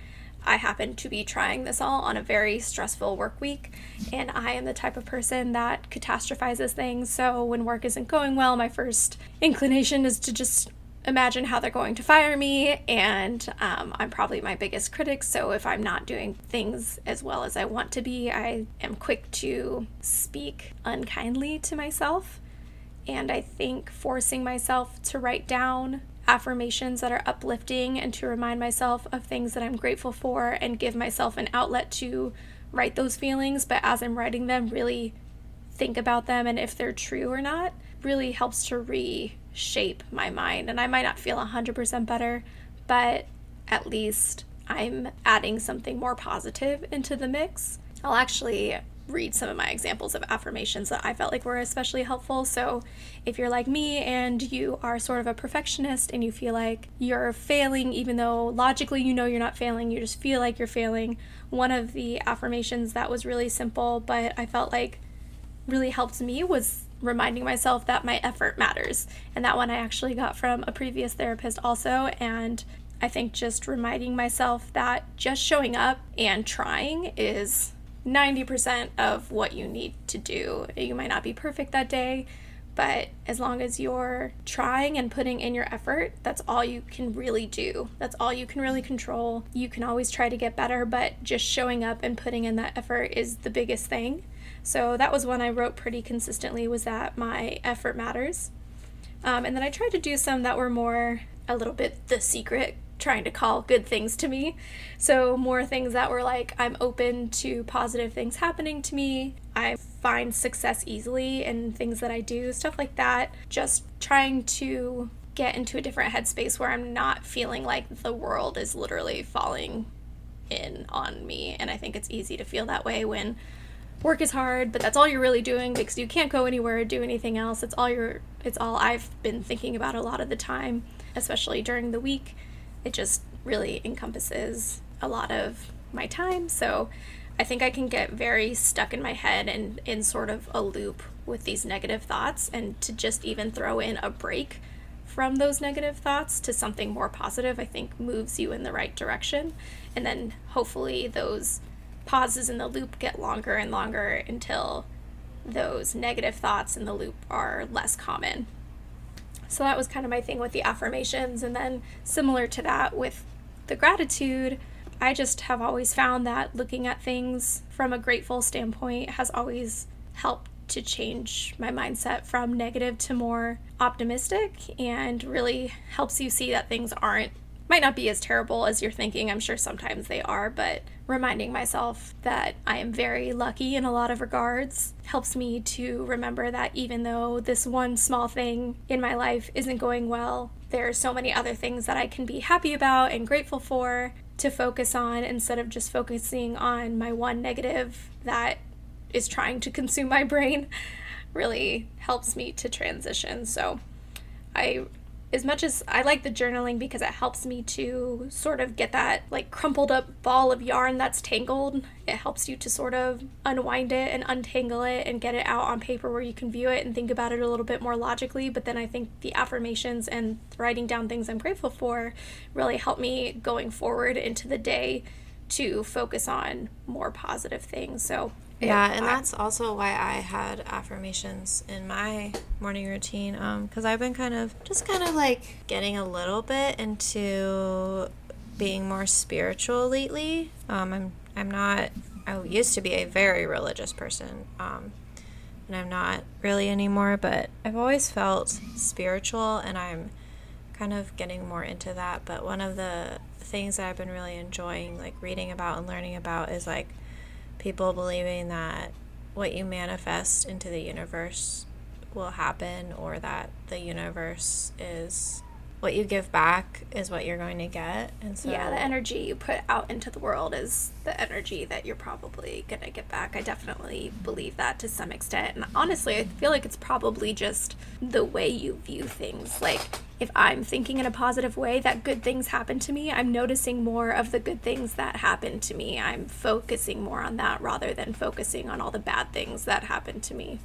I happen to be trying this all on a very stressful work week, and I am the type of person that catastrophizes things. So when work isn't going well, my first inclination is to just imagine how they're going to fire me, and um, I'm probably my biggest critic. So if I'm not doing things as well as I want to be, I am quick to speak unkindly to myself. And I think forcing myself to write down affirmations that are uplifting and to remind myself of things that I'm grateful for and give myself an outlet to write those feelings, but as I'm writing them, really think about them and if they're true or not really helps to reshape my mind. And I might not feel 100% better, but at least I'm adding something more positive into the mix. I'll actually read some of my examples of affirmations that I felt like were especially helpful. So, if you're like me and you are sort of a perfectionist and you feel like you're failing, even though logically you know you're not failing, you just feel like you're failing, one of the affirmations that was really simple, but I felt like really helped me was reminding myself that my effort matters. And that one I actually got from a previous therapist also. And I think just reminding myself that just showing up and trying is 90% of what you need to do. You might not be perfect that day, But as long as you're trying and putting in your effort, that's all you can really do. That's all you can really control. You can always try to get better, but just showing up and putting in that effort is the biggest thing. So that was one I wrote pretty consistently was that my effort matters. Um, and then I tried to do some that were more a little bit the secret trying to call good things to me. So, more things that were like, I'm open to positive things happening to me. I find success easily in things that I do, stuff like that. Just trying to get into a different headspace where I'm not feeling like the world is literally falling in on me. And I think it's easy to feel that way when work is hard, but that's all you're really doing because you can't go anywhere or do anything else. It's all you're it's all I've been thinking about a lot of the time, especially during the week it just really encompasses a lot of my time. So I think I can get very stuck in my head and in sort of a loop with these negative thoughts, and to just even throw in a break from those negative thoughts to something more positive, I think moves you in the right direction. And then hopefully those pauses in the loop get longer and longer until those negative thoughts in the loop are less common. So that was kind of my thing with the affirmations. And then, similar to that with the gratitude, I just have always found that looking at things from a grateful standpoint has always helped to change my mindset from negative to more optimistic and really helps you see that things aren't might not be as terrible as you're thinking. I'm sure sometimes they are, but reminding myself that I am very lucky in a lot of regards helps me to remember that even though this one small thing in my life isn't going well, there are so many other things that I can be happy about and grateful for to focus on instead of just focusing on my one negative that is trying to consume my brain <laughs> really helps me to transition. So I as much as I like the journaling because it helps me to sort of get that like crumpled up ball of yarn that's tangled, it helps you to sort of unwind it and untangle it and get it out on paper where you can view it and think about it a little bit more logically. But then I think the affirmations and writing down things I'm grateful for really help me going forward into the day to focus on more positive things. So yeah, and that's also why I had affirmations in my morning routine. Um, because I've been kind of just kind of like getting a little bit into being more spiritual lately. Um, I'm I'm not. I used to be a very religious person. Um, and I'm not really anymore. But I've always felt spiritual, and I'm kind of getting more into that. But one of the things that I've been really enjoying, like reading about and learning about, is like people believing that what you manifest into the universe will happen or that the universe is what you give back is what you're going to get. And so yeah the energy you put out into the world is the energy that you're probably going to get back. I definitely believe that to some extent. And honestly i feel like it's probably just the way you view things. Like if i'm thinking in a positive way that good things happen to me i'm noticing more of the good things that happen to me i'm focusing more on that rather than focusing on all the bad things that happen to me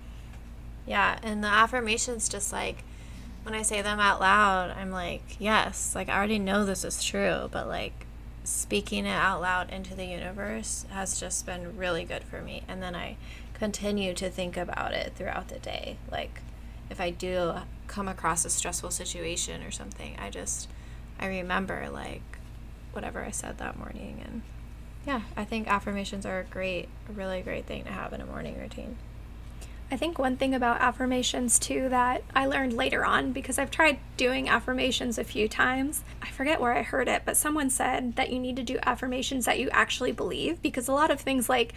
yeah and the affirmations just like when I say them out loud, I'm like, yes, like I already know this is true, but like speaking it out loud into the universe has just been really good for me. And then I continue to think about it throughout the day. Like if I do come across a stressful situation or something, I just I remember like whatever I said that morning and yeah, I think affirmations are a great, a really great thing to have in a morning routine. I think one thing about affirmations too that I learned later on because I've tried doing affirmations a few times. I forget where I heard it, but someone said that you need to do affirmations that you actually believe because a lot of things like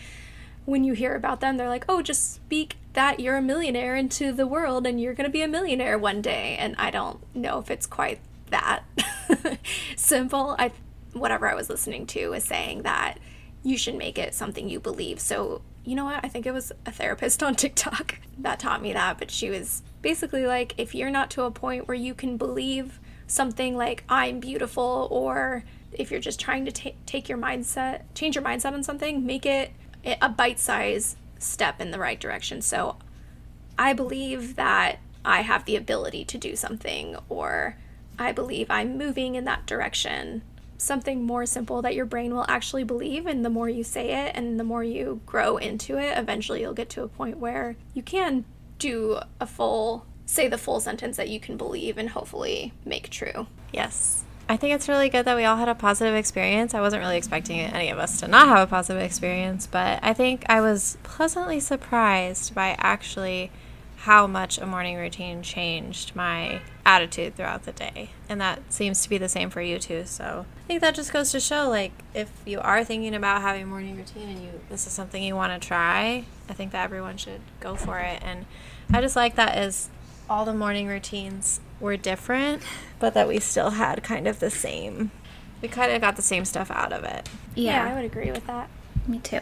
when you hear about them, they're like, oh, just speak that you're a millionaire into the world and you're going to be a millionaire one day. And I don't know if it's quite that <laughs> simple. I, whatever I was listening to was saying that you should make it something you believe. So you know what? I think it was a therapist <laughs> on TikTok that taught me that, but she was basically like, if you're not to a point where you can believe something like I'm beautiful, or if you're just trying to t- take your mindset, change your mindset on something, make it a bite size step in the right direction. So I believe that I have the ability to do something, or I believe I'm moving in that direction something more simple that your brain will actually believe and the more you say it and the more you grow into it eventually you'll get to a point where you can do a full say the full sentence that you can believe and hopefully make true. Yes. I think it's really good that we all had a positive experience. I wasn't really expecting any of us to not have a positive experience, but I think I was pleasantly surprised by actually how much a morning routine changed my attitude throughout the day. And that seems to be the same for you too. So I think that just goes to show like if you are thinking about having a morning routine and you this is something you want to try, I think that everyone should go for it. And I just like that as all the morning routines were different, but that we still had kind of the same. We kind of got the same stuff out of it. Yeah, I would agree with that. Me too.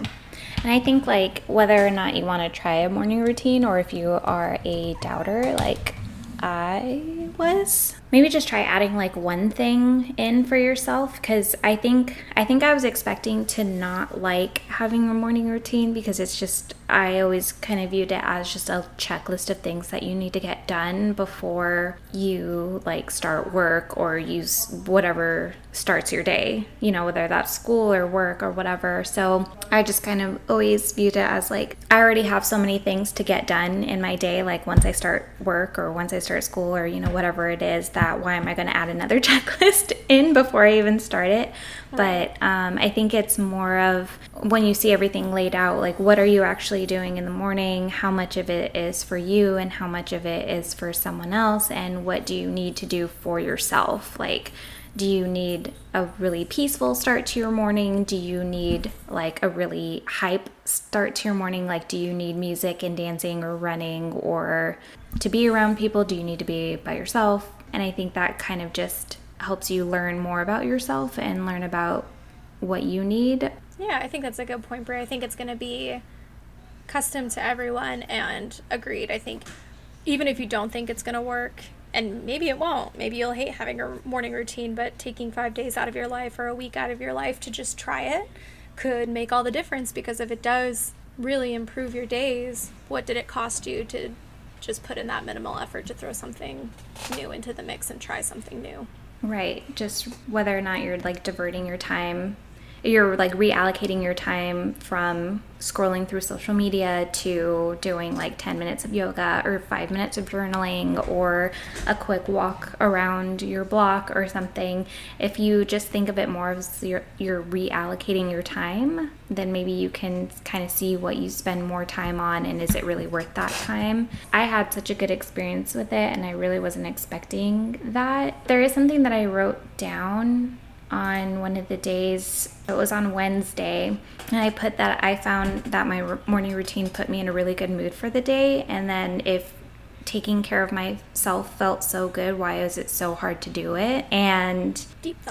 And I think like whether or not you want to try a morning routine or if you are a doubter like I was, maybe just try adding like one thing in for yourself cuz I think I think I was expecting to not like having a morning routine because it's just I always kind of viewed it as just a checklist of things that you need to get done before you like start work or use whatever starts your day, you know, whether that's school or work or whatever. So I just kind of always viewed it as like I already have so many things to get done in my day, like once I start work or once I start school or, you know, whatever it is, that why am I going to add another <laughs> checklist in before I even start it? But um, I think it's more of when you see everything laid out, like what are you actually doing in the morning? How much of it is for you and how much of it is for someone else? And what do you need to do for yourself? Like, do you need a really peaceful start to your morning? Do you need like a really hype start to your morning? Like, do you need music and dancing or running or to be around people? Do you need to be by yourself? And I think that kind of just helps you learn more about yourself and learn about what you need. Yeah, I think that's a good point, Brie. I think it's going to be custom to everyone and agreed. I think even if you don't think it's going to work, and maybe it won't, maybe you'll hate having a morning routine, but taking five days out of your life or a week out of your life to just try it could make all the difference because if it does really improve your days, what did it cost you to just put in that minimal effort to throw something new into the mix and try something new? Right. Just whether or not you're like diverting your time you're like reallocating your time from scrolling through social media to doing like 10 minutes of yoga or 5 minutes of journaling or a quick walk around your block or something if you just think of it more as you're, you're reallocating your time then maybe you can kind of see what you spend more time on and is it really worth that time. I had such a good experience with it and i really wasn't expecting that. There is something that i wrote down on one of the days. It was on Wednesday. And I put that I found that my morning routine put me in a really good mood for the day. And then if taking care of myself felt so good, why is it so hard to do it? And,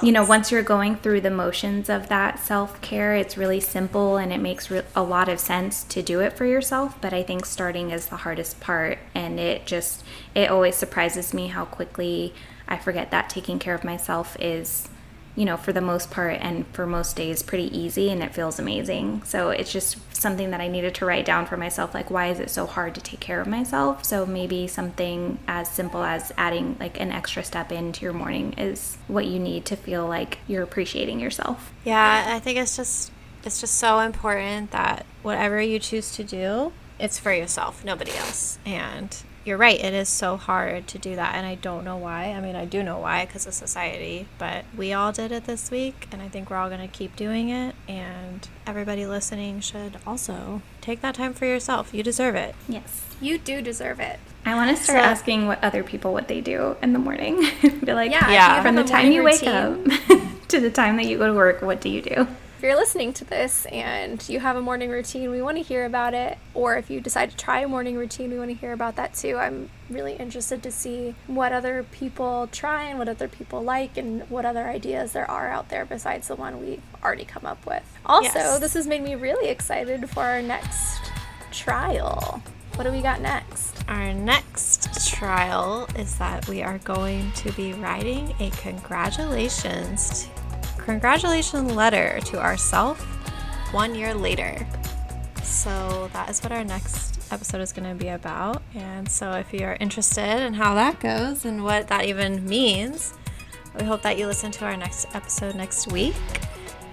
you know, once you're going through the motions of that self care, it's really simple and it makes re- a lot of sense to do it for yourself. But I think starting is the hardest part. And it just, it always surprises me how quickly I forget that taking care of myself is you know, for the most part and for most days, pretty easy and it feels amazing. So it's just something that I needed to write down for myself like, why is it so hard to take care of myself? So maybe something as simple as adding like an extra step into your morning is what you need to feel like you're appreciating yourself. Yeah, I think it's just it's just so important that whatever you choose to do, it's for yourself, nobody else. And you're right, it is so hard to do that. And I don't know why. I mean, I do know why because of society, but we all did it this week. And I think we're all going to keep doing it. And everybody listening should also take that time for yourself. You deserve it. Yes. You do deserve it. I want to start so, asking what other people what they do in the morning. <laughs> Be like, yeah, yeah. from the time you wake up <laughs> to the time that you go to work, what do you do? If you're listening to this and you have a morning routine, we want to hear about it. Or if you decide to try a morning routine, we want to hear about that too. I'm really interested to see what other people try and what other people like and what other ideas there are out there besides the one we've already come up with. Also, yes. this has made me really excited for our next trial. What do we got next? Our next trial is that we are going to be writing a congratulations congratulations letter to ourselves one year later. So that is what our next episode is going to be about. And so if you're interested in how that goes and what that even means, we hope that you listen to our next episode next week.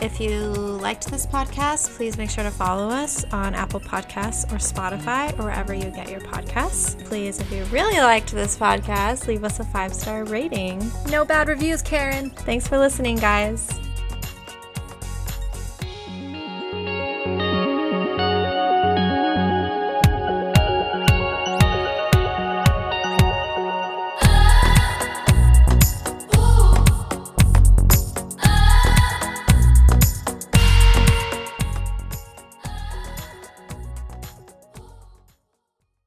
If you liked this podcast, please make sure to follow us on Apple Podcasts or Spotify or wherever you get your podcasts. Please, if you really liked this podcast, leave us a five star rating. No bad reviews, Karen. Thanks for listening, guys.